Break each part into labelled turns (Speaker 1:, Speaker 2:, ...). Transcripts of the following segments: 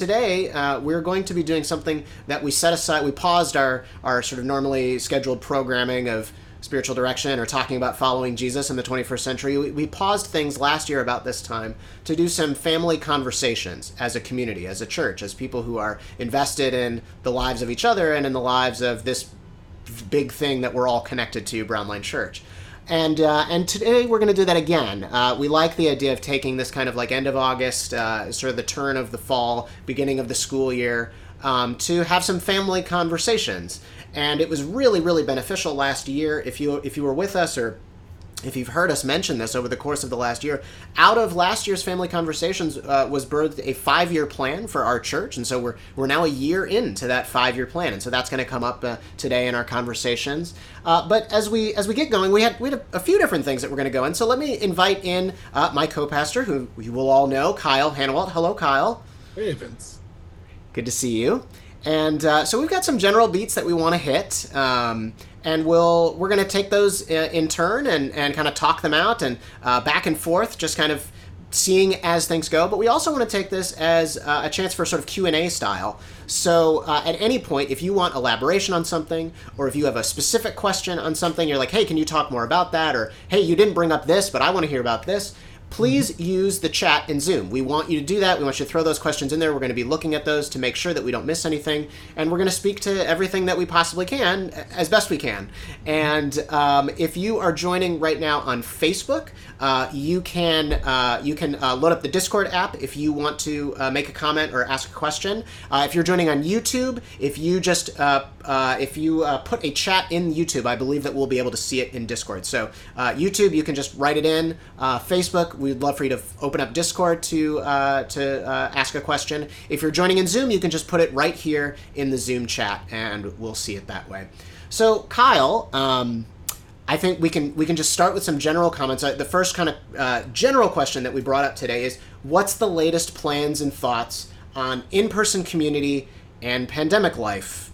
Speaker 1: today uh, we're going to be doing something that we set aside we paused our our sort of normally scheduled programming of spiritual direction or talking about following jesus in the 21st century. We, we paused things last year about this time to do some family conversations as a community as a church as people who are invested in the lives of each other and in the lives of this big thing that we're all connected to brownline church and uh, and today we're going to do that again. Uh, we like the idea of taking this kind of like end of August, uh, sort of the turn of the fall, beginning of the school year, um, to have some family conversations. And it was really really beneficial last year. If you if you were with us or if you've heard us mention this over the course of the last year, out of last year's family conversations uh, was birthed a five-year plan for our church, and so we're we're now a year into that five-year plan, and so that's going to come up uh, today in our conversations. Uh, but as we as we get going, we had we had a, a few different things that we're going to go in. So let me invite in uh, my co-pastor, who you will all know, Kyle Hanawalt. Hello, Kyle.
Speaker 2: Hey, Vince.
Speaker 1: Good to see you. And uh, so we've got some general beats that we want to hit. Um, and we'll we're going to take those uh, in turn and, and kind of talk them out and uh, back and forth just kind of seeing as things go. But we also want to take this as uh, a chance for sort of q&a style. So uh, at any point if you want elaboration on something or if you have a specific question on something you're like hey can you talk more about that? or hey you didn't bring up this but i want to hear about this please use the chat in Zoom. We want you to do that. We want you to throw those questions in there. We're going to be looking at those to make sure that we don't miss anything. And we're going to speak to everything that we possibly can as best we can. And um, if you are joining right now on Facebook, uh, you can uh, you can uh, load up the Discord app if you want to uh, make a comment or ask a question. Uh, if you're joining on YouTube, if you just uh, if you put a chat in YouTube, I believe that we'll be able to see it in Discord. So YouTube, you can just write it in. Facebook, we'd love for you to open up Discord to uh, to uh, ask a question. If you're joining in Zoom, you can just put it right here in the Zoom chat, and we'll see it that way. So, Kyle, um, I think we can we can just start with some general comments. Uh, the first kind of uh, general question that we brought up today is, what's the latest plans and thoughts on in-person community and pandemic life?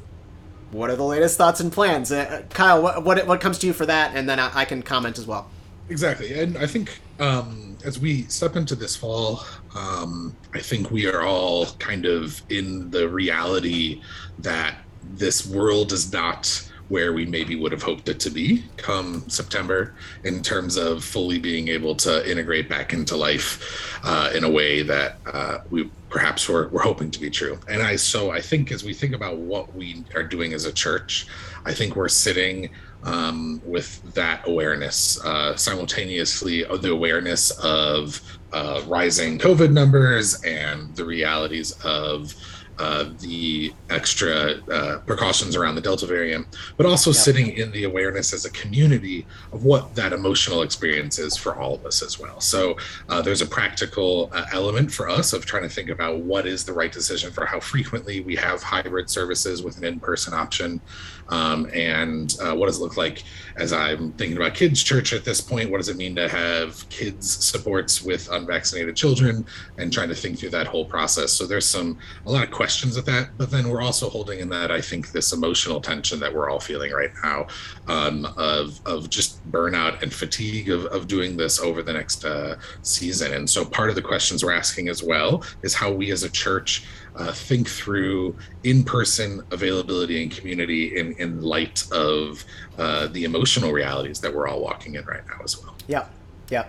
Speaker 1: What are the latest thoughts and plans, uh, Kyle? What, what, what comes to you for that, and then I, I can comment as well.
Speaker 2: Exactly, and I think um, as we step into this fall, um, I think we are all kind of in the reality that this world is not where we maybe would have hoped it to be come September in terms of fully being able to integrate back into life uh, in a way that uh, we perhaps were, were hoping to be true. And I so I think as we think about what we are doing as a church, I think we're sitting um, with that awareness, uh, simultaneously of the awareness of uh, rising COVID numbers and the realities of uh, the extra uh, precautions around the Delta variant, but also yep. sitting in the awareness as a community of what that emotional experience is for all of us as well. So uh, there's a practical uh, element for us of trying to think about what is the right decision for how frequently we have hybrid services with an in person option. Um, and uh, what does it look like as I'm thinking about kids' church at this point? What does it mean to have kids' supports with unvaccinated children and trying to think through that whole process? So there's some a lot of questions with that, but then we're also holding in that I think this emotional tension that we're all feeling right now um, of of just burnout and fatigue of, of doing this over the next uh, season. And so part of the questions we're asking as well is how we as a church uh, think through in-person availability and community in, in light of uh, the emotional realities that we're all walking in right now as well.
Speaker 1: Yeah, yeah,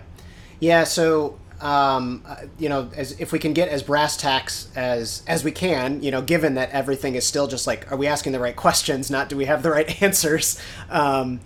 Speaker 1: yeah. So um, uh, you know, as if we can get as brass tacks as as we can, you know, given that everything is still just like, are we asking the right questions? Not do we have the right answers? Um,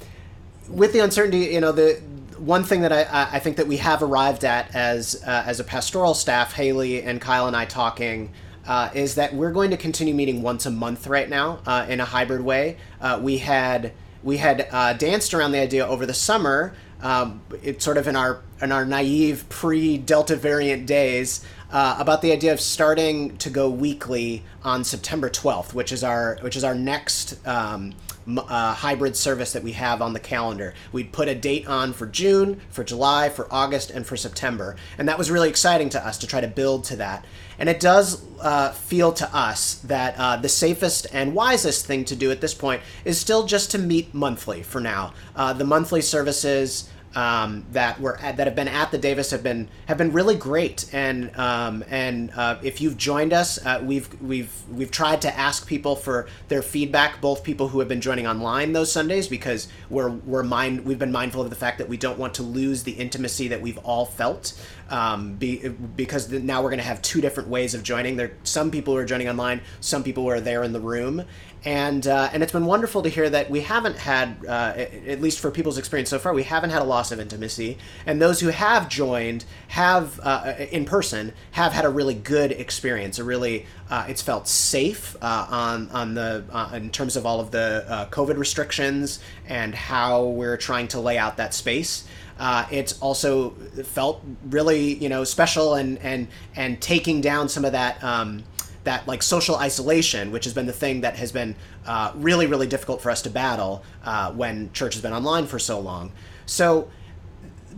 Speaker 1: with the uncertainty, you know, the one thing that I, I think that we have arrived at as uh, as a pastoral staff, Haley and Kyle and I talking uh, is that we're going to continue meeting once a month right now uh, in a hybrid way. Uh, we had we had uh, danced around the idea over the summer. Um, it's sort of in our in our naive pre Delta variant days uh, about the idea of starting to go weekly on September 12th, which is our which is our next um, uh, hybrid service that we have on the calendar. We'd put a date on for June, for July, for August, and for September. And that was really exciting to us to try to build to that. And it does uh, feel to us that uh, the safest and wisest thing to do at this point is still just to meet monthly for now. Uh, the monthly services um, that were at, that have been at the Davis have been have been really great. And um, and uh, if you've joined us, uh, we've we've we've tried to ask people for their feedback, both people who have been joining online those Sundays because we're we're mind we've been mindful of the fact that we don't want to lose the intimacy that we've all felt. Um, be, because now we're going to have two different ways of joining. There, some people who are joining online, some people who are there in the room, and uh, and it's been wonderful to hear that we haven't had, uh, at least for people's experience so far, we haven't had a loss of intimacy, and those who have joined have uh, in person have had a really good experience. A really, uh, it's felt safe uh, on on the uh, in terms of all of the COVID restrictions and how we're trying to lay out that space. Uh, it's also felt really, you know, special and and and taking down some of that um, that like social isolation, which has been the thing that has been uh, really, really difficult for us to battle uh, when church has been online for so long. So,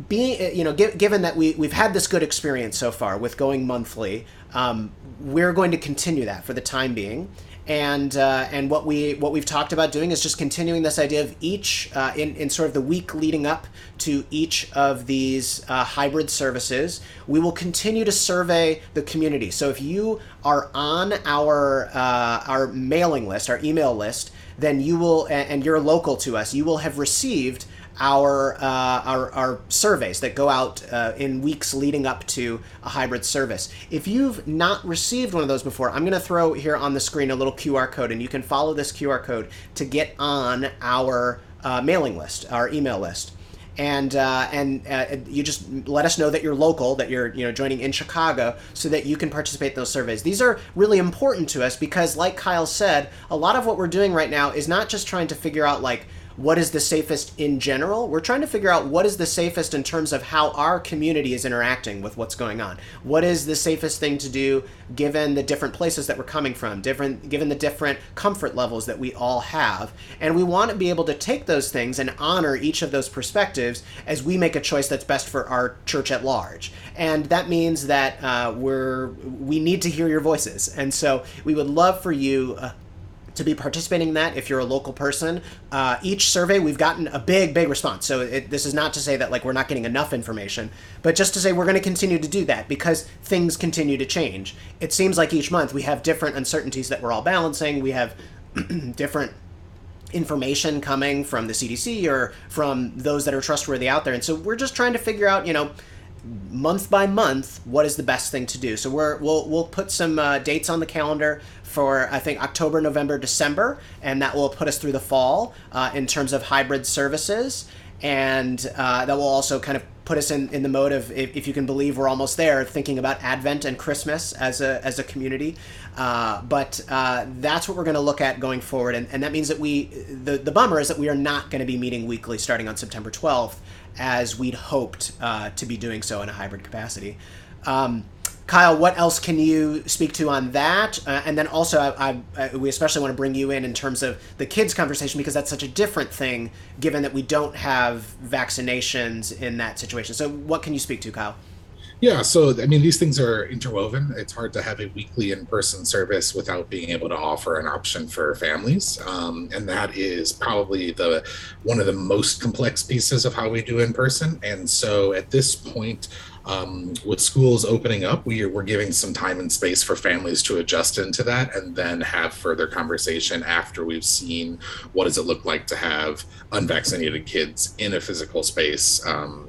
Speaker 1: being you know, given that we we've had this good experience so far with going monthly, um, we're going to continue that for the time being and uh, and what we what we've talked about doing is just continuing this idea of each uh, in in sort of the week leading up to each of these uh, hybrid services. We will continue to survey the community. So if you are on our uh, our mailing list, our email list, then you will and you're local to us, you will have received our, uh, our, our surveys that go out uh, in weeks leading up to a hybrid service. If you've not received one of those before, I'm going to throw here on the screen a little QR code, and you can follow this QR code to get on our uh, mailing list, our email list. And uh, and uh, you just let us know that you're local, that you're you know joining in Chicago, so that you can participate in those surveys. These are really important to us because, like Kyle said, a lot of what we're doing right now is not just trying to figure out like what is the safest in general. We're trying to figure out what is the safest in terms of how our community is interacting with what's going on. What is the safest thing to do given the different places that we're coming from, different given the different comfort levels that we all have. And we want to be able to take those things and honor each of those perspectives as we make a choice that's best for our church at large. And that means that uh, we're we need to hear your voices. And so we would love for you uh, to be participating in that if you're a local person. Uh, each survey, we've gotten a big, big response. So it, this is not to say that like we're not getting enough information, but just to say we're going to continue to do that because things continue to change. It seems like each month we have different uncertainties that we're all balancing. We have different information coming from the CDC or from those that are trustworthy out there, and so we're just trying to figure out, you know month by month what is the best thing to do so we're we'll, we'll put some uh, dates on the calendar for I think October, November, December, and that will put us through the fall uh, in terms of hybrid services, and uh, that will also kind of put us in, in the mode of if, if, you can believe we're almost there, thinking about Advent and Christmas as a as a community. Uh, but uh, that's what we're going to look at going forward, and, and that means that we the the bummer is that we are not going to be meeting weekly starting on September twelfth as we'd hoped uh, to be doing so in a hybrid capacity. Um, Kyle, what else can you speak to on that? Uh, and then also, I, I, we especially want to bring you in in terms of the kids' conversation because that's such a different thing, given that we don't have vaccinations in that situation. So, what can you speak to, Kyle?
Speaker 2: Yeah, so I mean, these things are interwoven. It's hard to have a weekly in-person service without being able to offer an option for families, um, and that is probably the one of the most complex pieces of how we do in person. And so, at this point, um, with schools opening up, we we're giving some time and space for families to adjust into that and then have further conversation after we've seen what does it look like to have unvaccinated kids in a physical space. Um,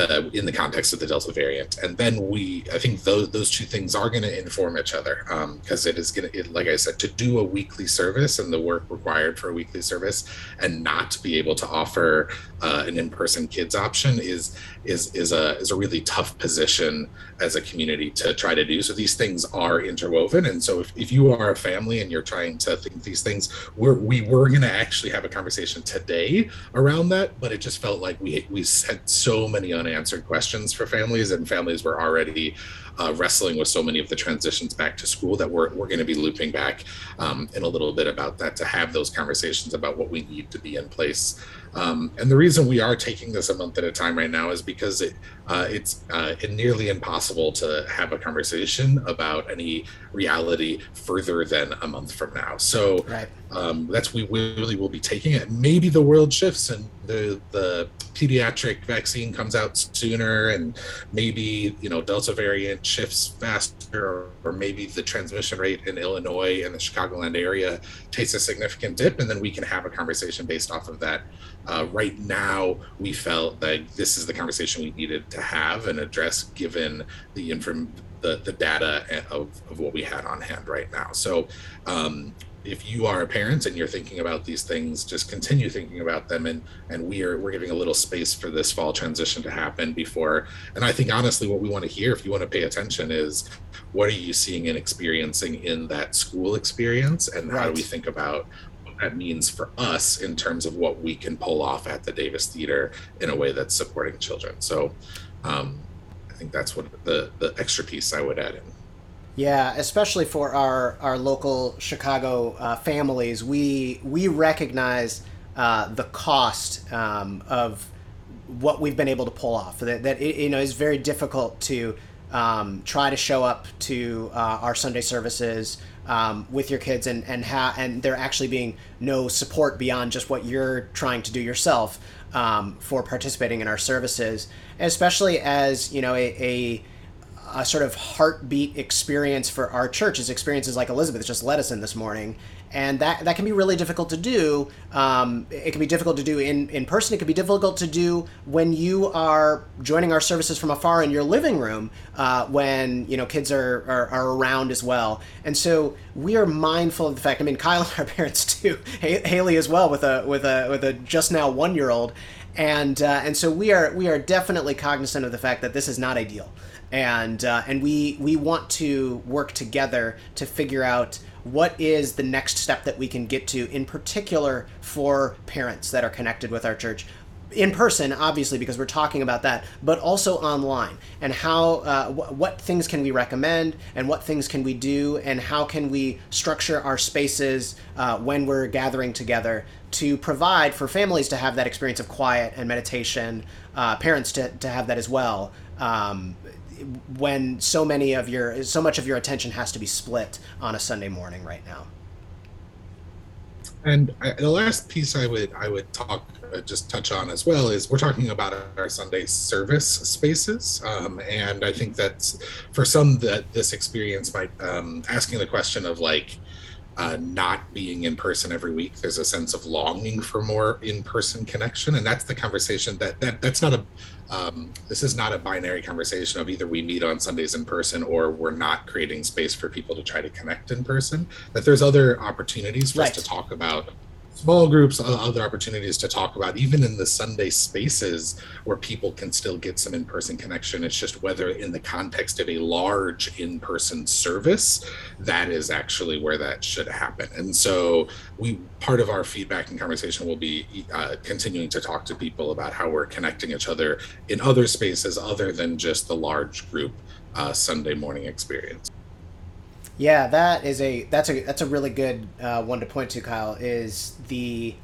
Speaker 2: uh, in the context of the Delta variant. And then we, I think those those two things are going to inform each other because um, it is going to, like I said, to do a weekly service and the work required for a weekly service, and not be able to offer uh, an in-person kids option is is is a is a really tough position as a community to try to do. So these things are interwoven, and so if, if you are a family and you're trying to think these things, we're we were going to actually have a conversation today around that, but it just felt like we we had so many unanswered questions for families, and families were already uh, wrestling with so many of the transitions back to school that we're, we're going to be looping back um, in a little bit about that to have those conversations about what we need to be in place um, and the reason we are taking this a month at a time right now is because it uh, it's uh, nearly impossible to have a conversation about any reality further than a month from now. So right. um, that's we really will be taking it. Maybe the world shifts and the the pediatric vaccine comes out sooner, and maybe you know Delta variant shifts faster, or, or maybe the transmission rate in Illinois and the Chicagoland area takes a significant dip, and then we can have a conversation based off of that. Uh, right now, we felt that this is the conversation we needed to have and address given the inform the, the data of, of what we had on hand right now. So um, if you are a parent and you're thinking about these things, just continue thinking about them. And and we are we're giving a little space for this fall transition to happen before. And I think honestly, what we want to hear, if you want to pay attention, is what are you seeing and experiencing in that school experience, and right. how do we think about that means for us in terms of what we can pull off at the Davis Theater in a way that's supporting children. So. Um, I think that's what the the extra piece I would add in.
Speaker 1: Yeah, especially for our, our local Chicago uh, families, we we recognize uh, the cost um, of what we've been able to pull off. That, that it, you know is very difficult to um, try to show up to uh, our Sunday services um, with your kids and and ha- and there actually being no support beyond just what you're trying to do yourself um, for participating in our services, especially as you know a, a a sort of heartbeat experience for our church is experiences like Elizabeth just led us in this morning. And that, that can be really difficult to do. Um, it can be difficult to do in, in person. It can be difficult to do when you are joining our services from afar in your living room uh, when you know kids are, are, are, around as well. And so we are mindful of the fact. I mean, Kyle and our parents too, Haley as well, with a with a with a just now one year old, and uh, and so we are we are definitely cognizant of the fact that this is not ideal and uh, and we we want to work together to figure out what is the next step that we can get to in particular for parents that are connected with our church. In person obviously because we're talking about that but also online and how uh, wh- what things can we recommend and what things can we do and how can we structure our spaces uh, when we're gathering together to provide for families to have that experience of quiet and meditation uh, parents to, to have that as well. Um, when so many of your so much of your attention has to be split on a Sunday morning right now.
Speaker 2: And I, the last piece I would I would talk uh, just touch on as well is we're talking about our Sunday service spaces, um, and I think that's for some that this experience might um, asking the question of like uh, not being in person every week there's a sense of longing for more in-person connection and that's the conversation that, that that's not a um, this is not a binary conversation of either we meet on sundays in person or we're not creating space for people to try to connect in person that there's other opportunities for right. us to talk about small groups, other opportunities to talk about, even in the Sunday spaces where people can still get some in person connection. It's just whether, in the context of a large in person service, that is actually where that should happen. And so, we part of our feedback and conversation will be uh, continuing to talk to people about how we're connecting each other in other spaces other than just the large group uh, Sunday morning experience.
Speaker 1: Yeah, that is a that's a that's a really good uh, one to point to, Kyle. Is the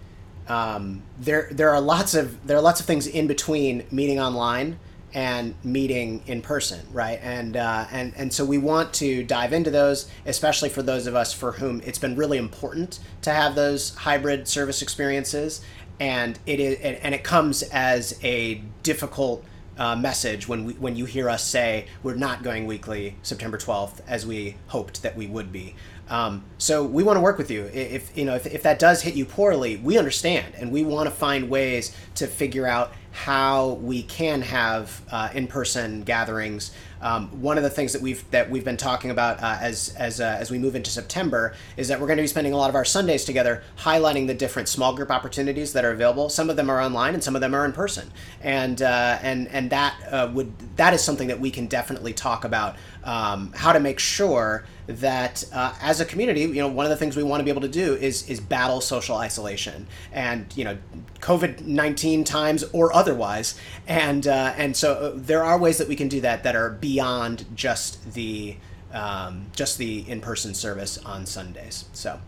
Speaker 1: um, there there are lots of there are lots of things in between meeting online and meeting in person, right? And uh, and and so we want to dive into those, especially for those of us for whom it's been really important to have those hybrid service experiences, and it is and it comes as a difficult uh, message when we when you hear us say we're not going weekly September 12th as we hoped that we would be. Um, so we want to work with you. If you know if, if that does hit you poorly, we understand, and we want to find ways to figure out how we can have uh, in-person gatherings um, one of the things that we've that we've been talking about uh, as as uh, as we move into September is that we're going to be spending a lot of our Sundays together, highlighting the different small group opportunities that are available. Some of them are online, and some of them are in person, and uh, and and that uh, would that is something that we can definitely talk about um, how to make sure that uh, as a community, you know, one of the things we want to be able to do is is battle social isolation and you know, COVID nineteen times or otherwise, and uh, and so uh, there are ways that we can do that that are beyond just the um, just the in person service on Sundays. So,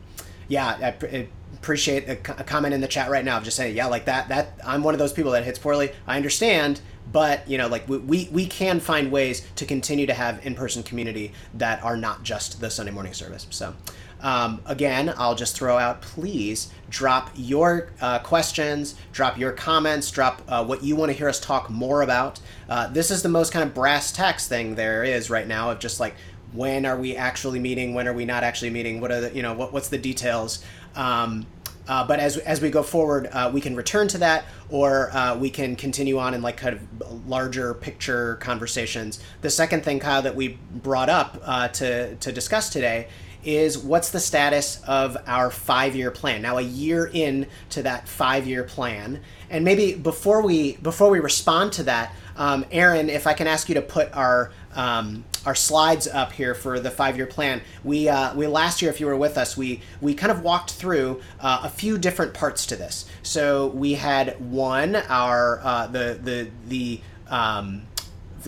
Speaker 1: yeah, I, I appreciate a, comment in the chat right now of just saying, yeah, like that. That I'm one of those people that hits poorly. I understand, but you know like we, we, can find ways to continue to have in-person community that are not just the sunday morning service so um, again i'll just throw out please drop your uh, questions drop your comments drop uh, what you want to hear us talk more about uh, this is the most kind of brass tacks thing there is right now of just like when are we actually meeting when are we not actually meeting what are the you know what, what's the details um, uh, but as, as we go forward, uh, we can return to that, or uh, we can continue on in like kind of larger picture conversations. The second thing, Kyle, that we brought up uh, to to discuss today is what's the status of our five year plan? Now, a year in to that five year plan, and maybe before we before we respond to that, um, Aaron, if I can ask you to put our um, our slides up here for the five-year plan. We uh, we last year, if you were with us, we we kind of walked through uh, a few different parts to this. So we had one, our uh, the the the um,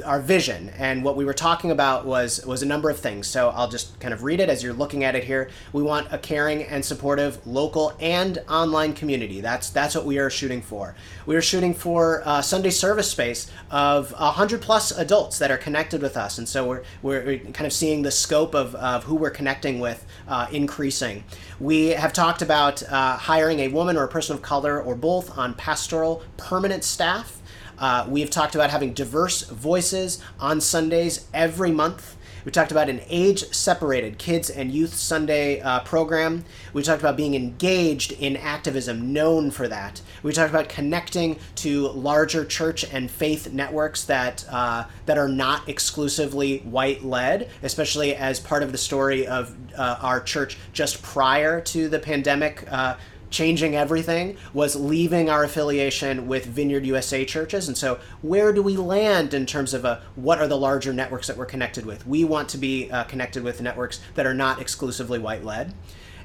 Speaker 1: our vision. And what we were talking about was was a number of things. So i'll just kind of read it as you're looking at it here. We want a caring and supportive local and online community. That's that's what we are shooting for. We are shooting for a sunday service space of 100 plus adults that are connected with us. And so we're, we're kind of seeing the scope of, of who we're connecting with uh, increasing. We have talked about uh, hiring a woman or a person of color or both on pastoral permanent staff uh, we've talked about having diverse voices on Sundays every month. We talked about an age separated kids and youth Sunday uh, program. We talked about being engaged in activism, known for that. We talked about connecting to larger church and faith networks that, uh, that are not exclusively white led, especially as part of the story of uh, our church just prior to the pandemic uh, changing everything was leaving our affiliation with Vineyard USA churches. And so, where do we land in terms of a, uh, what are the larger networks that we're connected with? We want to be uh, connected with networks that are not exclusively white led.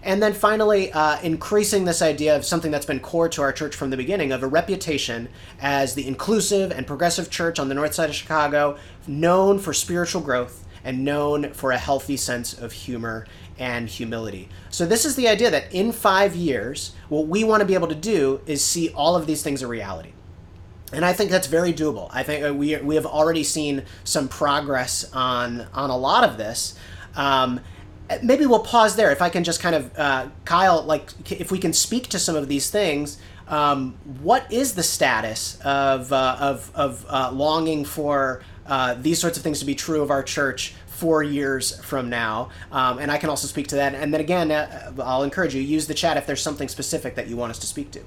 Speaker 1: And then finally, uh, increasing this idea of something that's been core to our church from the beginning of a reputation as the inclusive and progressive church on the north side of Chicago, known for spiritual growth and known for a healthy sense of humor and humility. So, this is the idea that in five years, what we want to be able to do is see all of these things a reality. And I think that's very doable. I think uh, we, we have already seen some progress on, on a lot of this. Um, maybe we'll pause there. If I can just kind of, uh, Kyle, like, if we can speak to some of these things, um, what is the status of, uh, of, of uh, longing for uh, these sorts of things to be true of our church four years from now. Um, and I can also speak to that. And then again, uh, I'll encourage you use the chat if there's something specific that you want us to speak to.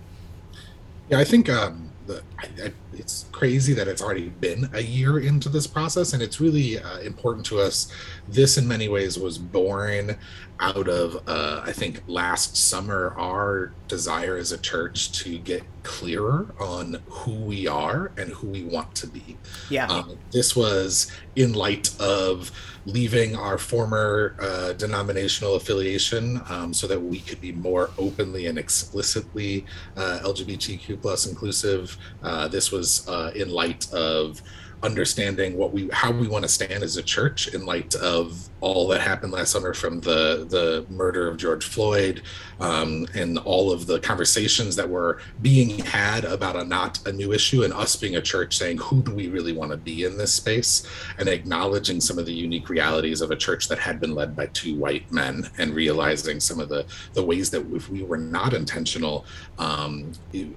Speaker 2: Yeah, I think um, the, I, I, it's crazy that it's already been a year into this process, and it's really uh, important to us. This, in many ways, was born out of uh, I think last summer our desire as a church to get clearer on who we are and who we want to be.
Speaker 1: Yeah,
Speaker 2: um, this was in light of leaving our former uh, denominational affiliation um, so that we could be more openly and explicitly uh, LGBTQ plus inclusive. Uh, this was uh, in light of understanding what we how we want to stand as a church in light of all that happened last summer from the the murder of George Floyd um, and all of the conversations that were being had about a not a new issue and us being a church saying who do we really want to be in this space? and acknowledging some of the unique realities of a church that had been led by two white men and realizing some of the the ways that if we were not intentional um,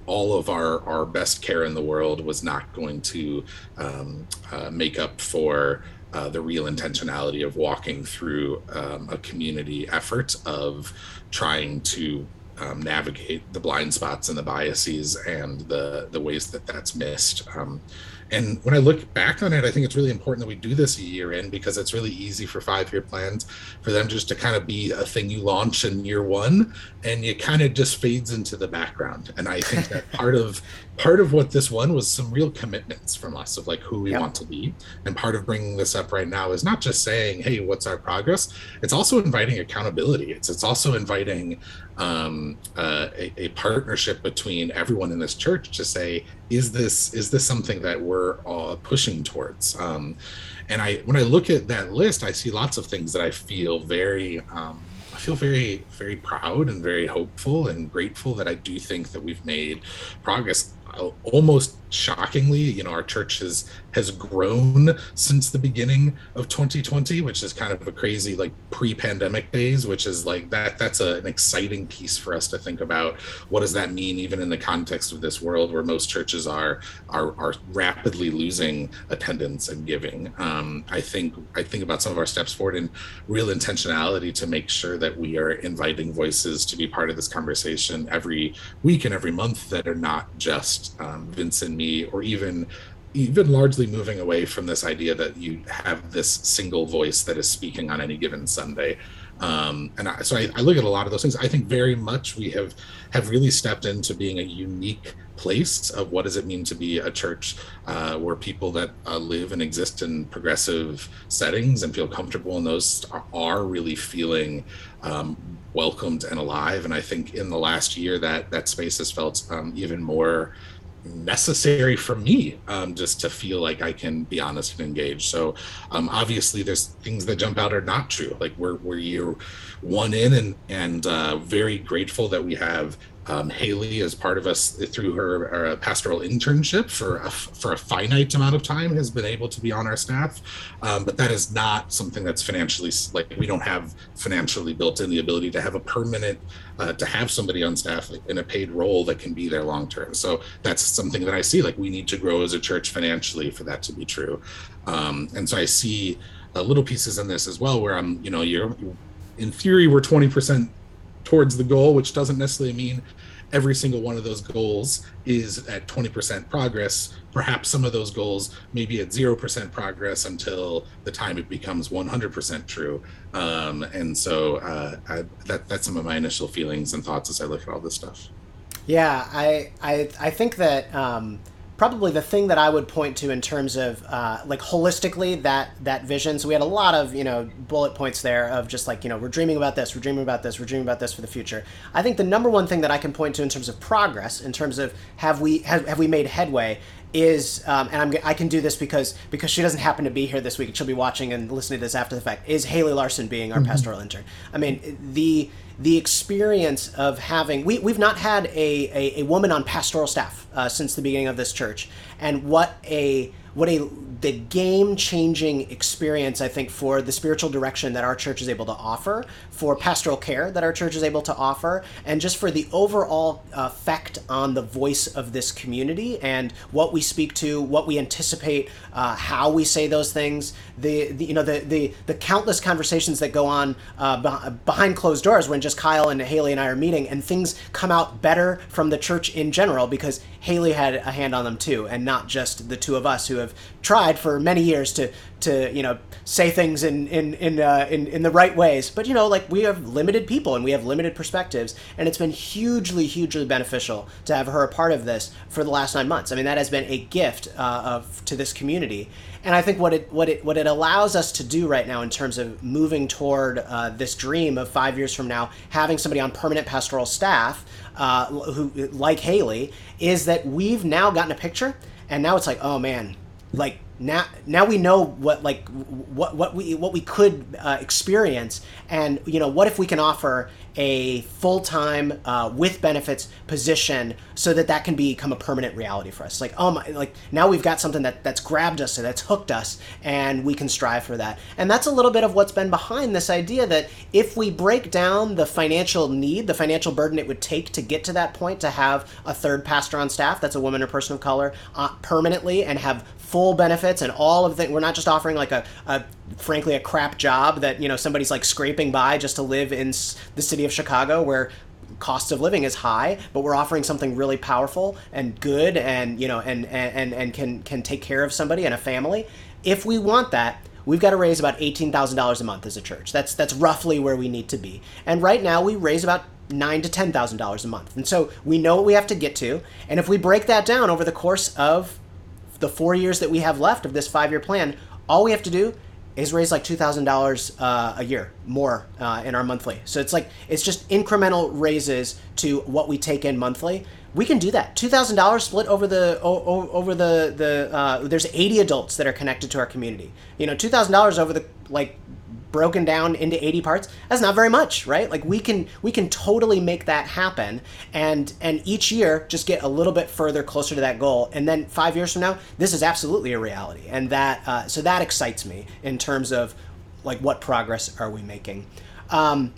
Speaker 2: all of our our best care in the world was not going to um, uh, make up for uh, the real intentionality of walking through um, a community effort of trying to um, navigate the blind spots and the biases and the the ways that that's missed. Um, And when I look back on it, I think it's really important that we do this a year in because it's really easy for five year plans for them just to kind of be a thing you launch in year one and it kind of just fades into the background. And I think that part of part of what this one was some real commitments from us of like who we want to be. And part of bringing this up right now is not just saying, "Hey, what's our progress?" It's also inviting accountability. It's it's also inviting um, uh, a, a, partnership between everyone in this church to say, "Is this is this something that we're all pushing towards?" Um, and I when I look at that list, I see lots of things that I feel very um, I feel very, very proud and very hopeful and grateful that I do think that we've made progress almost shockingly, you know, our church has has grown since the beginning of 2020, which is kind of a crazy like pre-pandemic days, which is like that that's a, an exciting piece for us to think about. What does that mean even in the context of this world where most churches are are are rapidly losing attendance and giving? Um, I think I think about some of our steps forward in real intentionality to make sure that we are inviting voices to be part of this conversation every week and every month that are not just um, Vince and me, or even even largely moving away from this idea that you have this single voice that is speaking on any given Sunday. Um, and I, so I, I, look at a lot of those things. I think very much we have have really stepped into being a unique place of what does it mean to be a church uh, where people that uh, live and exist in progressive settings and feel comfortable in those are really feeling um, welcomed and alive. And I think in the last year that that space has felt um, even more necessary for me um, just to feel like I can be honest and engaged. So um, obviously there's things that jump out are not true. Like we're, we're year one in and, and uh, very grateful that we have um, Haley as part of us through her uh, pastoral internship for a, for a finite amount of time has been able to be on our staff, um, but that is not something that's financially like we don't have financially built in the ability to have a permanent uh, to have somebody on staff in a paid role that can be there long term. So that's something that I see like we need to grow as a church financially for that to be true, um, and so I see uh, little pieces in this as well where I'm you know you're in theory we're twenty percent towards the goal, which doesn't necessarily mean every single one of those goals is at 20% progress. Perhaps some of those goals may be at 0% progress until the time it becomes 100% true. Um, and so uh, I, that, that's some of my initial feelings and thoughts as I look at all this stuff.
Speaker 1: Yeah, I, I, I think that um, probably the thing that I would point to in terms of uh, like holistically that that vision. So we had a lot of you know bullet points there of just like you know we're dreaming about this, we're dreaming about this, we're dreaming about this for the future. I think the number one thing that I can point to in terms of progress, in terms of have we have, have we made headway, is um, and I'm, I can do this because because she doesn't happen to be here this week. She'll be watching and listening to this after the fact. Is Haley Larson being our mm-hmm. pastoral intern? I mean the the experience of having we, we've not had a, a, a woman on pastoral staff uh, since the beginning of this church and what a what a the game changing experience I think for the spiritual direction that our church is able to offer, for pastoral care that our church is able to offer, and just for the overall effect on the voice of this community and what we speak to, what we anticipate, uh, how we say those things, the, the, you know the, the the countless conversations that go on uh, behind closed doors when just Kyle and Haley and I are meeting, and things come out better from the church in general because Haley had a hand on them too, and not just the two of us who have tried for many years to to you know say things in in in, uh, in in the right ways. But you know, like we have limited people and we have limited perspectives, and it's been hugely hugely beneficial to have her a part of this for the last nine months. I mean, that has been a gift uh, of to this community. And I think what it what it what it allows us to do right now in terms of moving toward uh, this dream of five years from now having somebody on permanent pastoral staff uh, who like Haley is that we've now gotten a picture, and now it's like, oh man, like now now we know what like what what we what we could uh, experience. And you know what if we can offer a full-time uh, with benefits position so that that can become a permanent reality for us. Like oh my like now we've got something that that's grabbed us and that's hooked us and we can strive for that. And that's a little bit of what's been behind this idea that if we break down the financial need the financial burden it would take to get to that point to have a third pastor on staff that's a woman or person of color uh, permanently and have full benefits and all of the we're not just offering like a, a frankly a crap job that you know somebody's like scraping by just to live in the city of chicago where cost of living is high, but we're offering something really powerful and good, and you know, and and and can can take care of somebody and a family. If we want that, we've got to raise about eighteen thousand dollars a month as a church. That's that's roughly where we need to be. And right now we raise about nine to ten thousand dollars a month. And so we know what we have to get to. And if we break that down over the course of the four years that we have left of this five year plan, all we have to do is raise like two thousand uh, dollars a year more uh, in our monthly. So it's like it's just incremental raises to what we take in monthly. We can do that. Two thousand dollars split over the over the the uh, there's eighty adults that are connected to our community. You know, two thousand dollars over the like broken down into 80 parts that's not very much right like we can we can totally make that happen and and each year just get a little bit further closer to that goal and then five years from now this is absolutely a reality and that uh, so that excites me in terms of like what progress are we making um,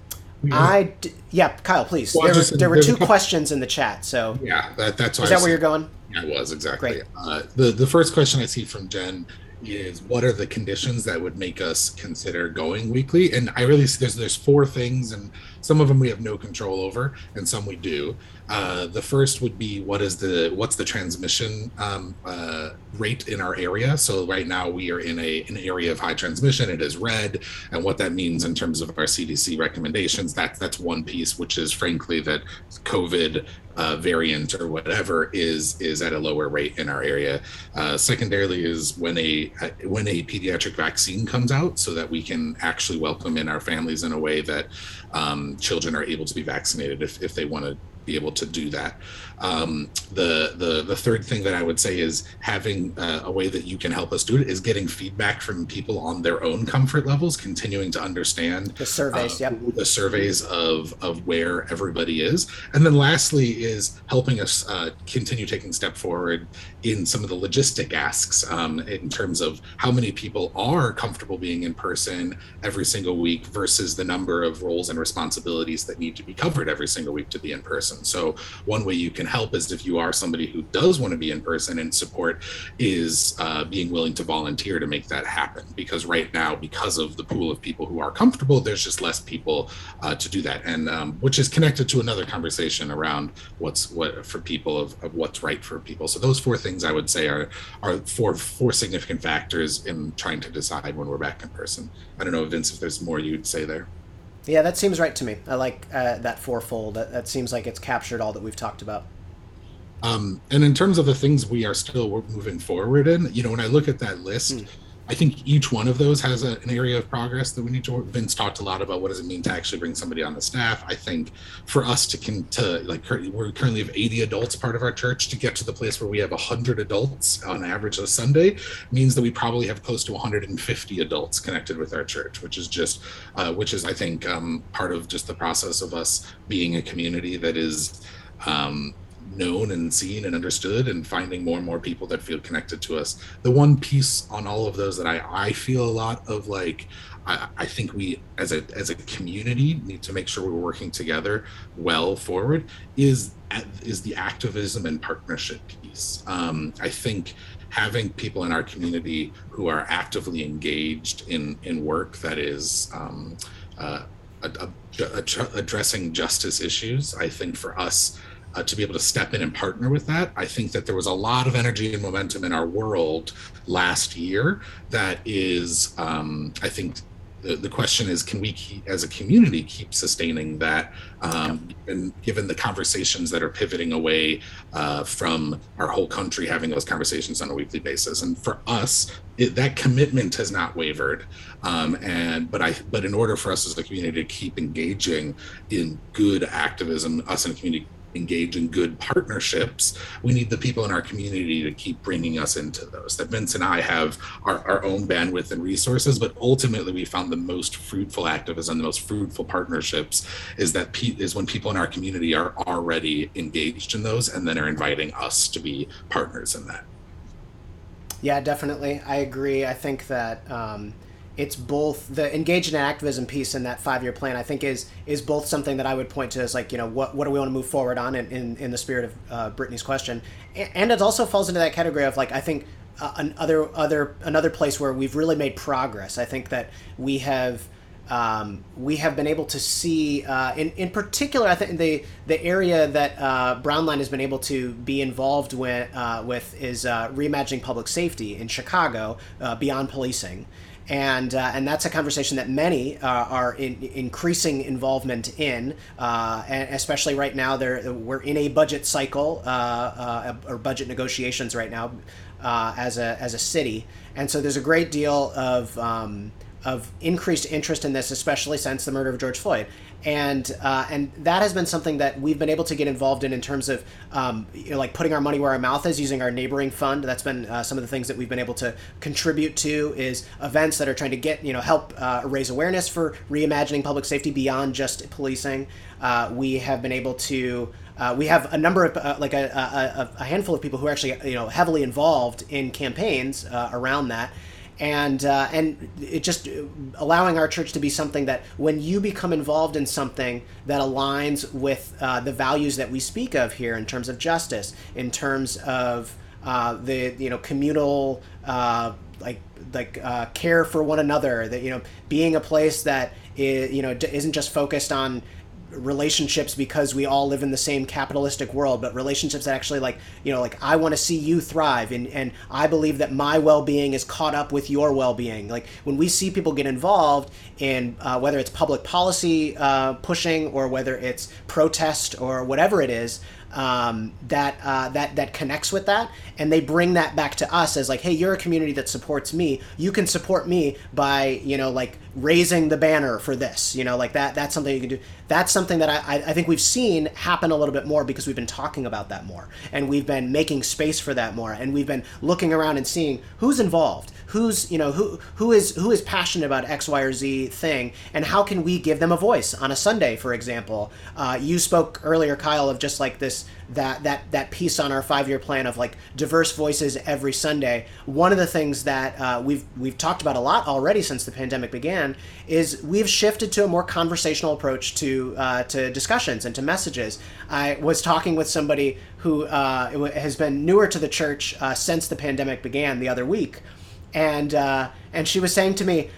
Speaker 1: I d- yeah, Kyle, please.
Speaker 2: Well,
Speaker 1: there, were, there were two
Speaker 2: couple-
Speaker 1: questions in the chat. So
Speaker 2: Yeah, that, that's why
Speaker 1: is
Speaker 2: I
Speaker 1: that where you're going?
Speaker 2: Yeah, was exactly. Uh, the the first question I see from Jen is what are the conditions that would make us consider going weekly? And I really there's there's four things, and some of them we have no control over, and some we do. Uh, the first would be what is the what's the transmission um, uh, rate in our area? So right now we are in a an area of high transmission. It is red, and what that means in terms of our CDC recommendations. That's that's one piece, which is frankly that COVID uh, variant or whatever is is at a lower rate in our area. Uh, secondarily, is when a uh, when a pediatric vaccine comes out, so that we can actually welcome in our families in a way that um, children are able to be vaccinated if if they want to be able to do that. Um, the the the third thing that I would say is having uh, a way that you can help us do it is getting feedback from people on their own comfort levels, continuing to understand
Speaker 1: The surveys,
Speaker 2: uh,
Speaker 1: yep.
Speaker 2: the surveys of of where everybody is, and then lastly is helping us uh, continue taking step forward in some of the logistic asks um, in terms of how many people are comfortable being in person every single week versus the number of roles and responsibilities that need to be covered every single week to be in person. So one way you can help is if you are somebody who does want to be in person and support is uh, being willing to volunteer to make that happen. Because right now because of the pool of people who are comfortable there's just less people uh, to do that. And um, which is connected to another conversation around what's what for people of, of what's right for people. So those four things i would say are are four four significant factors in trying to decide when we're back in person. I don't know vince if there's more you'd say there
Speaker 1: Yeah, that seems right to me. I like uh, that fourfold. That, that seems like it's captured all that we've talked about.
Speaker 2: Um, and in terms of the things we are still moving forward in, you know, when I look at that list,
Speaker 1: Hmm.
Speaker 2: I think each one of those has a, an area of progress that we need to. Vince talked a lot about what does it mean to actually bring somebody on the staff. I think for us to can to like we currently have 80 adults part of our church to get to the place where we have 100 adults on average a Sunday means that we probably have close to 150 adults connected with our church, which is just uh, which is I think um, part of just the process of us being a community that is um, known and seen and understood and finding more and more people that feel connected to us. The one piece on all of those that i i feel a lot of like I, I think we as a as a community need to make sure we're working together well forward is is the activism and partnership piece. Um, i think having people in our community who are actively engaged in in work that is um, uh, addressing justice issues i think for us uh, to be able to step in and partner with that. I think that there was a lot of energy and momentum in our world last year that is, um, I think. The, the question is, can we, keep, as a community, keep sustaining that? Um, and given the conversations that are pivoting away uh, from our whole country having those conversations on a weekly basis, and for us, it, that commitment has not wavered. Um, and but I, but in order for us as a community to keep engaging in good activism, us in a community engage in good partnerships, we need the people in our community to keep bringing us into those. That Vince and I have our, our own bandwidth and resources, but ultimately we found the most fruitful activism, the most fruitful partnerships is that pe- is when people in our community are already engaged in those and then are inviting us to be partners in that.
Speaker 1: Yeah, definitely. I agree. I think that um, it's both the engagement and activism piece in that five year plan. I think is is both something that I would point to as like you know what what do we want to move forward on in in, in the spirit of uh, Brittany's question, and it also falls into that category of like I think uh, another other another place where we've really made progress. I think that we have um, we have been able to see, uh, in, in particular, I think the the area that uh, Brownline has been able to be involved with, uh, with is uh, reimagining public safety in Chicago uh, beyond policing. And, uh, and that's a conversation that many uh, are in, increasing involvement in, uh, and especially right now. There we're in a budget cycle uh, or budget negotiations right now as a as a city, and so there's a great deal of um, of increased interest in this, especially since the murder of George Floyd. And uh, and that has been something that we've been able to get involved in in terms of um, you know, like putting our money where our mouth is, using our neighboring fund. That's been uh, some of the things that we've been able to contribute to is events that are trying to get you know help uh, raise awareness for reimagining public safety beyond just policing. Uh, we have been able to. Uh, we have a number of uh, like a, a, a, handful of people who are actually you know heavily involved in campaigns around that and uh, and it just allowing our church to be something that when you become involved in something that aligns with uh, the values that we speak of here in terms of justice, in terms of uh, the you know communal uh, like like uh, care for one another, that you know being a place that is, you know isn't just focused on relationships because we all live in the same capitalistic world, but relationships that actually like, you know, like I want to see you thrive and, and I believe that my well-being is caught up with your well-being. Like when we see people get involved in uh, whether it's public policy uh, pushing or whether it's protest or whatever it is, um, that uh, that that connects with that, and they bring that back to us as like, hey, you're a community that supports me. You can support me by you know like raising the banner for this. You know, like that. That's something you can do. That's something that I, I think we've seen happen a little bit more because we've been talking about that more, and we've been making space for that more, and we've been looking around and seeing who's involved who's you know who who is who is passionate about X, Y, or Z thing, and how can we give them a voice on a Sunday, for example? Uh, you spoke earlier, Kyle, of just like this that that that piece on our five year plan of like diverse voices every Sunday. One of the things that uh, we've we've talked about a lot already since the pandemic began is we've shifted to a more conversational approach to uh, to discussions and to messages. I was talking with somebody who uh, has been newer to the church uh, since the pandemic began the other week and uh, and she was saying to me,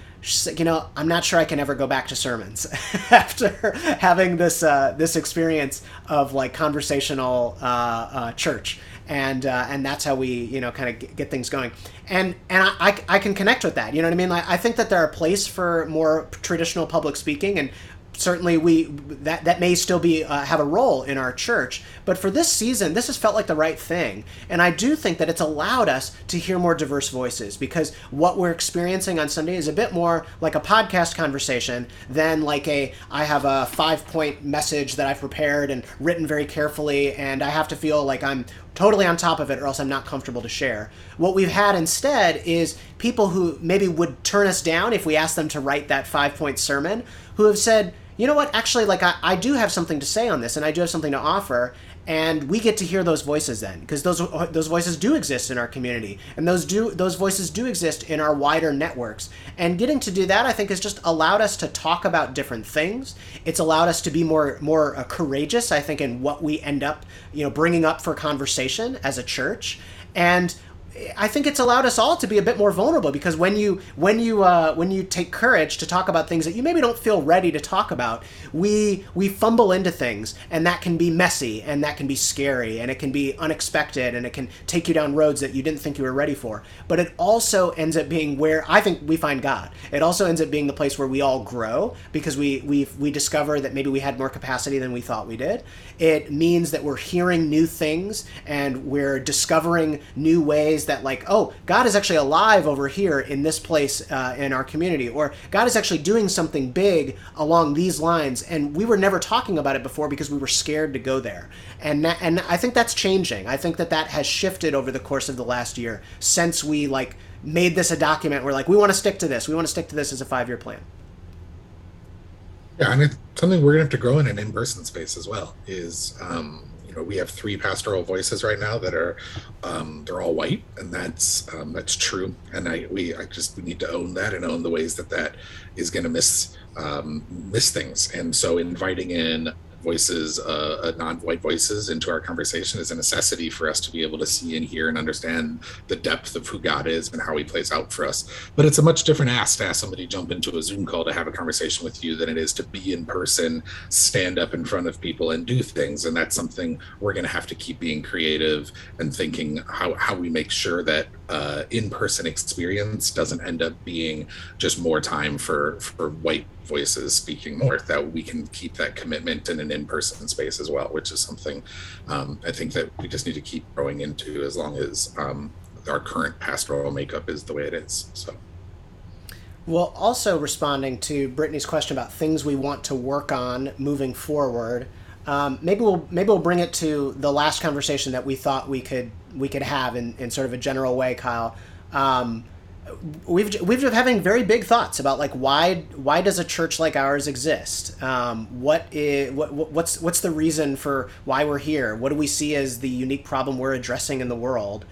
Speaker 1: you know, I'm not sure I can ever go back to sermons after having this uh, this experience of like conversational uh, uh, church, and uh, and that's how we you know kind of get things going, and and I, I, I can connect with that. You know what I mean? Like, I think that there are a place for more traditional public speaking, and certainly we that that may still be uh, have a role in our church but for this season this has felt like the right thing. And i do think that it's allowed us to hear more diverse voices because what we're experiencing on sunday is a bit more like a podcast conversation than like a i have a five point message that i've prepared and written very carefully and i have to feel like i'm totally on top of it or else i'm not comfortable to share. What we've had instead is people who maybe would turn us down if we asked them to write that five point sermon who have said you know what? Actually, like I, I do have something to say on this, and I do have something to offer, and we get to hear those voices then, because those those voices do exist in our community, and those do those voices do exist in our wider networks. And getting to do that, I think, has just allowed us to talk about different things. It's allowed us to be more more uh, courageous, I think, in what we end up, you know, bringing up for conversation as a church, and I think it's allowed us all to be a bit more vulnerable because when you when you uh, when you take courage to talk about things that you maybe don't feel ready to talk about, we we fumble into things, and that can be messy, and that can be scary, and it can be unexpected, and it can take you down roads that you didn't think you were ready for. But it also ends up being where I think we find God. It also ends up being the place where we all grow because we we we discover that maybe we had more capacity than we thought we did. It means that we're hearing new things and we're discovering new ways that like oh god is actually alive over here in this place uh, in our community or god is actually doing something big along these lines. And we were never talking about it before because we were scared to go there. And that, and i think that's changing. I think that that has shifted over the course of the last year since we like made this a document. We're like we want to stick to this. We want to stick to this as a five year plan.
Speaker 2: Yeah, and it's something we're gonna have to grow in an in-person space as well. Is um, we have three pastoral voices right now that are um, they're all white and that's um, that's true. And i we i just we need to own that and own the ways that that is going to miss um, miss things. And so inviting in voices, uh, uh, non-white voices into our conversation is a necessity for us to be able to see and hear and understand the depth of who God is and how He plays out for us. But it's a much different ask to ask somebody jump into a Zoom call to have a conversation with you than it is to be in person, stand up in front of people, and do things. And that's something we're going to have to keep being creative and thinking how how we make sure that uh, in-person experience doesn't end up being just more time for for white voices speaking more that we can keep that commitment in an in-person space as well which is something um, i think that we just need to keep growing into as long as um, our current pastoral makeup is the way it is so
Speaker 1: well also responding to brittany's question about things we want to work on moving forward um, maybe we'll maybe we'll bring it to the last conversation that we thought we could we could have in, in sort of a general way, Kyle. Um, we've we've been having very big thoughts about like why why does a church like ours exist? Um, what is what what's what's the reason for why we're here? What do we see as the unique problem we're addressing in the world?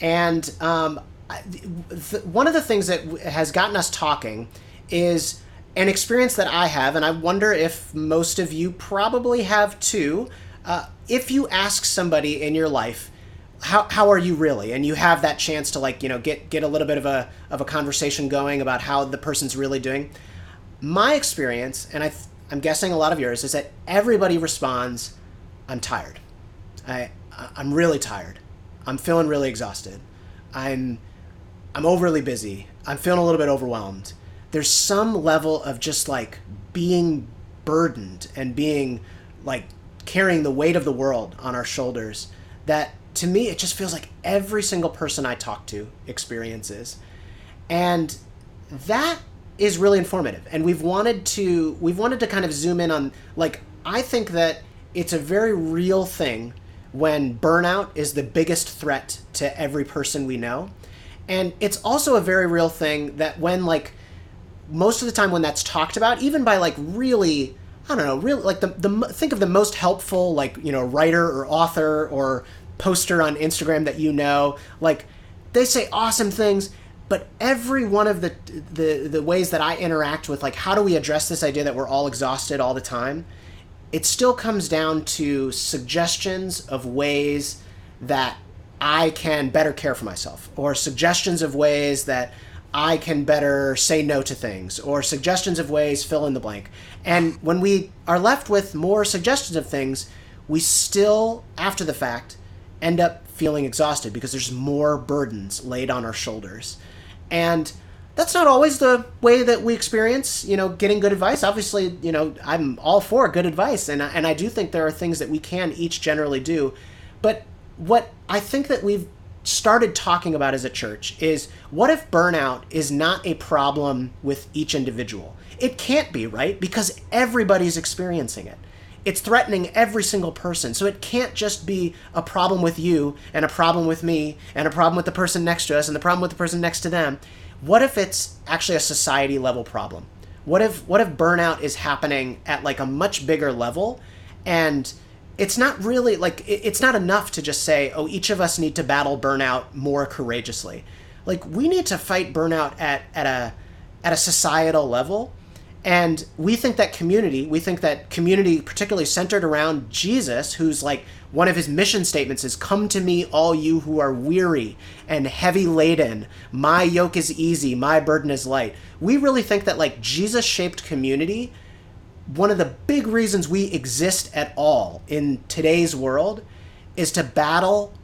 Speaker 1: And um, th- one of the things that has gotten us talking is an experience that I have, and I wonder if most of you probably have too. Uh, if you ask somebody in your life, how, how are you really? And you have that chance to like you know get get a little bit of a of a conversation going about how the person's really doing. My experience and I i'm guessing a lot of yours is that everybody responds i'm tired. I i'm really tired. I'm feeling really exhausted. I'm i'm overly busy. I'm feeling a little bit overwhelmed. There's some level of just like being burdened and being like carrying the weight of the world on our shoulders that to me it just feels like every single person I talk to experiences. And that is really informative. And we've wanted to we've wanted to kind of zoom in on like I think that it's a very real thing when burnout is the biggest threat to every person we know. And it's also a very real thing that when like most of the time when that's talked about, even by like really, I don't know, really like the, the think of the most helpful like you know writer or author or poster on Instagram that you know, like they say awesome things, but every one of the the the ways that I interact with like how do we address this idea that we're all exhausted all the time, it still comes down to suggestions of ways that I can better care for myself or suggestions of ways that I can better say no to things or suggestions of ways, fill in the blank. And when we are left with more suggestions of things, we still, after the fact, end up feeling exhausted because there's more burdens laid on our shoulders. And that's not always the way that we experience, you know, getting good advice. Obviously, you know, I'm all for good advice, and and I do think there are things that we can each generally do. But what I think that we've started talking about as a church is what if burnout is not a problem with each individual? It can't be, right? Because everybody's experiencing it. It's threatening every single person. So it can't just be a problem with you and a problem with me and a problem with the person next to us and the problem with the person next to them. What if it's actually a society level problem? What if what if burnout is happening at like a much bigger level and it's not really like it's not enough to just say oh each of us need to battle burnout more courageously like we need to fight burnout at, at a at a societal level and we think that community we think that community particularly centered around jesus who's like one of his mission statements is come to me all you who are weary and heavy laden my yoke is easy my burden is light we really think that like jesus shaped community one of the big reasons we exist at all in today's world is to battle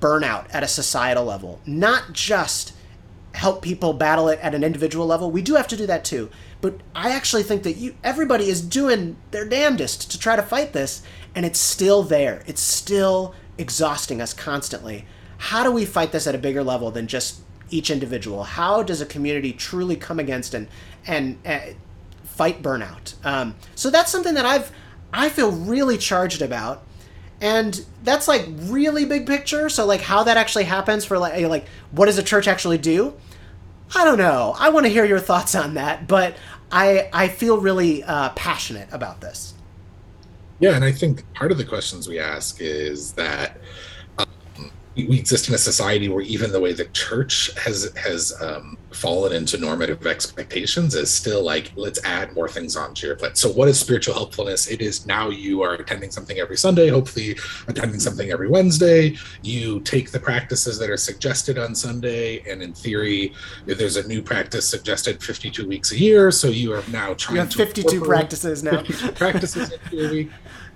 Speaker 1: burnout at a societal level, not just help people battle it at an individual level. We do have to do that too. But I actually think that you everybody is doing their damnedest to try to fight this and it's still there. It's still exhausting us constantly. How do we fight this at a bigger level than just each individual? How does a community truly come against and and uh, fight burnout. Um, so that's something that I've I feel really charged about, and that's like really big picture. So like how that actually happens for like like what does a church actually do? I don't know. I want to hear your thoughts on that, but I I feel really uh, passionate about this.
Speaker 2: Yeah, and I think part of the questions we ask is that um, we exist in a society where even the way the church has has um, fallen into normative expectations is still like let's add more things onto your plate. So what is spiritual helpfulness? It is now you are attending something every sunday hopefully attending something every wednesday. You take the practices that are suggested on sunday and in theory if there's a new practice suggested 52 weeks a year so you are now trying
Speaker 1: you have 52 practices now. 52
Speaker 2: practices in theory.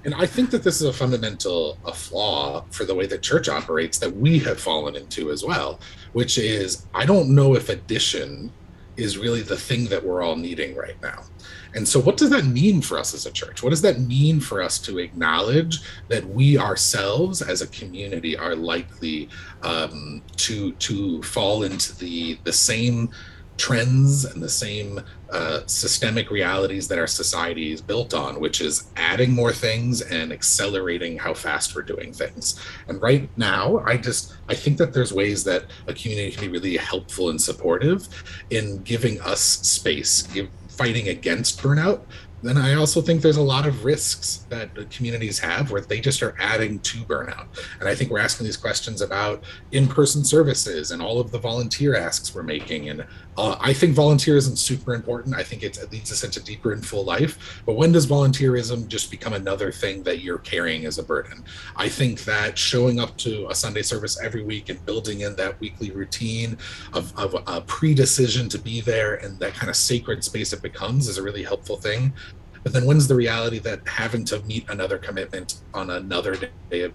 Speaker 2: And I think that this is a fundamental a flaw for the way that church operates that we have fallen into as well, which is I don't know if addition is really the thing that we're all needing right now. And so, what does that mean for us as a church? What does that mean for us to acknowledge that we ourselves, as a community, are likely um, to to fall into the the same trends and the same uh, systemic realities that our society is built on, which is adding more things and accelerating how fast we're doing things. And right now, I just I think that there's ways that a community can be really helpful and supportive in giving us space, give, fighting against burnout, then I also think there's a lot of risks that communities have where they just are adding to burnout. And I think we're asking these questions about in person services and all of the volunteer asks we're making. And uh, I think volunteerism is super important. I think it leads us into deeper and full life. But when does volunteerism just become another thing that you're carrying as a burden? I think that showing up to a Sunday service every week and building in that weekly routine of, of a pre decision to be there and that kind of sacred space it becomes is a really helpful thing. But then when's the reality that having to meet another commitment on another day of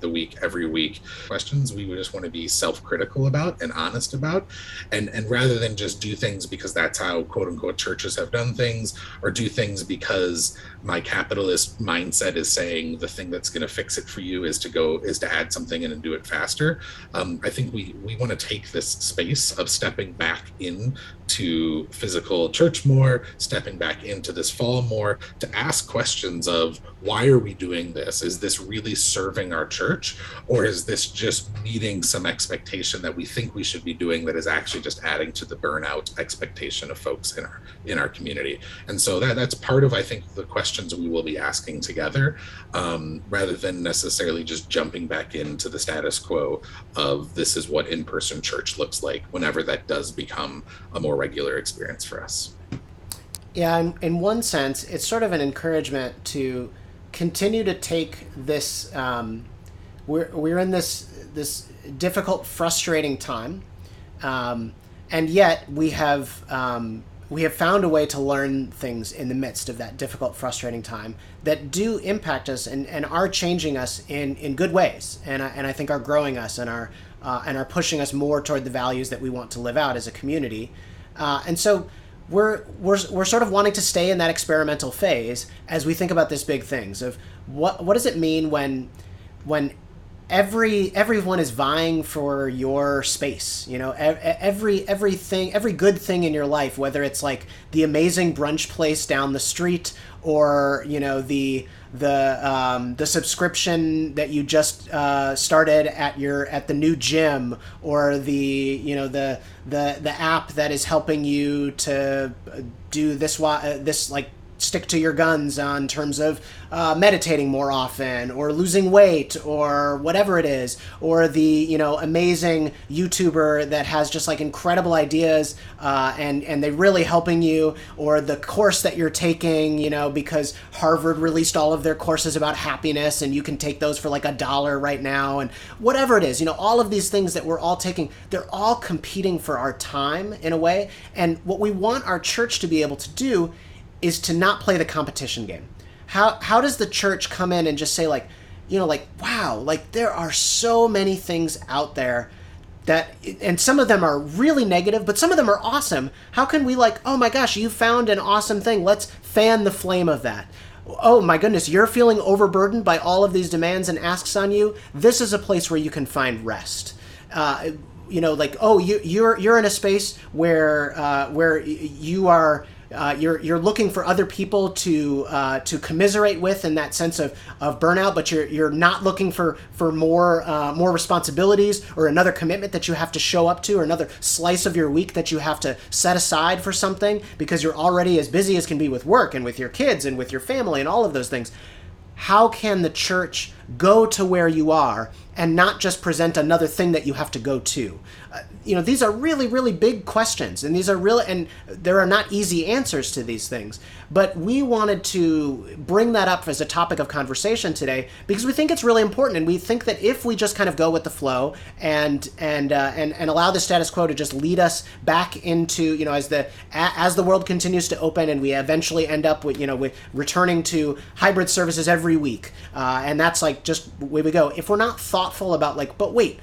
Speaker 2: the week every week questions we would just want to be self-critical about and honest about and and rather than just do things because that's how quote unquote churches have done things or do things because my capitalist mindset is saying the thing that's going to fix it for you is to go is to add something in and do it faster um, i think we we want to take this space of stepping back in to physical church more, stepping back into this fall more, to ask questions of why are we doing this? Is this really serving our church? Or is this just meeting some expectation that we think we should be doing that is actually just adding to the burnout expectation of folks in our in our community? And so that that's part of I think the questions we will be asking together, um, rather than necessarily just jumping back into the status quo of this is what in-person church looks like whenever that does become a more regular experience for us.
Speaker 1: Yeah, in, in one sense, it's sort of an encouragement to continue to take this. Um, we're we're in this this difficult, frustrating time, um, and yet we have um, we have found a way to learn things in the midst of that difficult, frustrating time that do impact us and, and are changing us in, in good ways, and and I think are growing us and are uh, and are pushing us more toward the values that we want to live out as a community. Uh, and so we're, we're, we're sort of wanting to stay in that experimental phase as we think about this big things of what, what does it mean when, when every everyone is vying for your space you know every everything every good thing in your life whether it's like the amazing brunch place down the street or you know the the um, the subscription that you just uh, started at your at the new gym or the you know the the the app that is helping you to do this uh, this like stick to your guns on terms of uh, meditating more often or losing weight or whatever it is or the you know amazing youtuber that has just like incredible ideas uh, and and they really helping you or the course that you're taking you know because harvard released all of their courses about happiness and you can take those for like a dollar right now and whatever it is you know all of these things that we're all taking they're all competing for our time in a way. And what we want our church to be able to do is to not play the competition game. How how does the church come in and just say like, you know, like wow, like there are so many things out there that and some of them are really negative, but some of them are awesome. How can we like, oh my gosh, you found an awesome thing. Let's fan the flame of that. Oh my goodness, you're feeling overburdened by all of these demands and asks on you. This is a place where you can find rest. Uh, you know, like oh, you you're you're in a space where uh, where you are uh, you're you're looking for other people to uh, to commiserate with in that sense of, of burnout, but you're you're not looking for for more uh, more responsibilities or another commitment that you have to show up to or another slice of your week that you have to set aside for something because you're already as busy as can be with work and with your kids and with your family and all of those things. How can the church go to where you are and not just present another thing that you have to go to? You know, these are really, really big questions, and these are really, and there are not easy answers to these things. But we wanted to bring that up as a topic of conversation today because we think it's really important, and we think that if we just kind of go with the flow and and uh, and and allow the status quo to just lead us back into you know as the as the world continues to open and we eventually end up with you know with returning to hybrid services every week, uh, and that's like just way we go. If we're not thoughtful about like, but wait,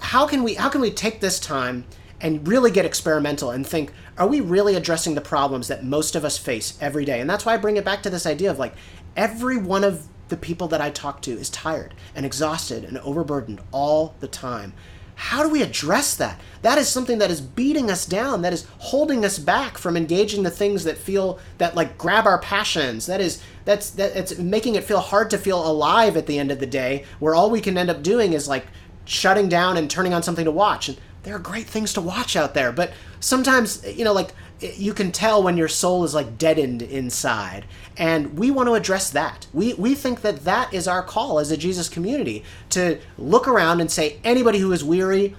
Speaker 1: how can we how can we take this time and really get experimental and think are we really addressing the problems that most of us face every day? And that's why i bring it back to this idea of like every one of the people that i talk to is tired and exhausted and overburdened all the time. How do we address that? That is something that is beating us down that is holding us back from engaging the things that feel that like grab our passions. That is that's that it's making it feel hard to feel alive at the end of the day where all we can end up doing is like shutting down and turning on something to watch. And there are great things to watch out there but sometimes you know like you can tell when your soul is like deadened inside. And we want to address that. We we think that that is our call as a jesus community to look around and say anybody who is weary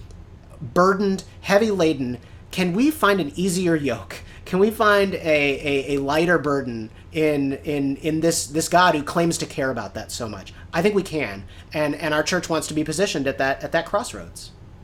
Speaker 1: burdened heavy laden can we find an easier yoke? Can we find a, a, a lighter burden in in in this this god who claims to care about that so much i think we can. And and our church wants to be positioned at that at that crossroads